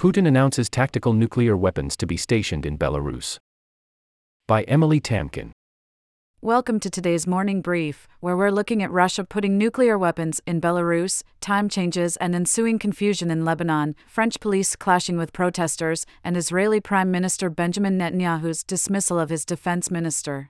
Putin announces tactical nuclear weapons to be stationed in Belarus. By Emily Tamkin. Welcome to today's morning brief, where we're looking at Russia putting nuclear weapons in Belarus, time changes and ensuing confusion in Lebanon, French police clashing with protesters, and Israeli Prime Minister Benjamin Netanyahu's dismissal of his defense minister.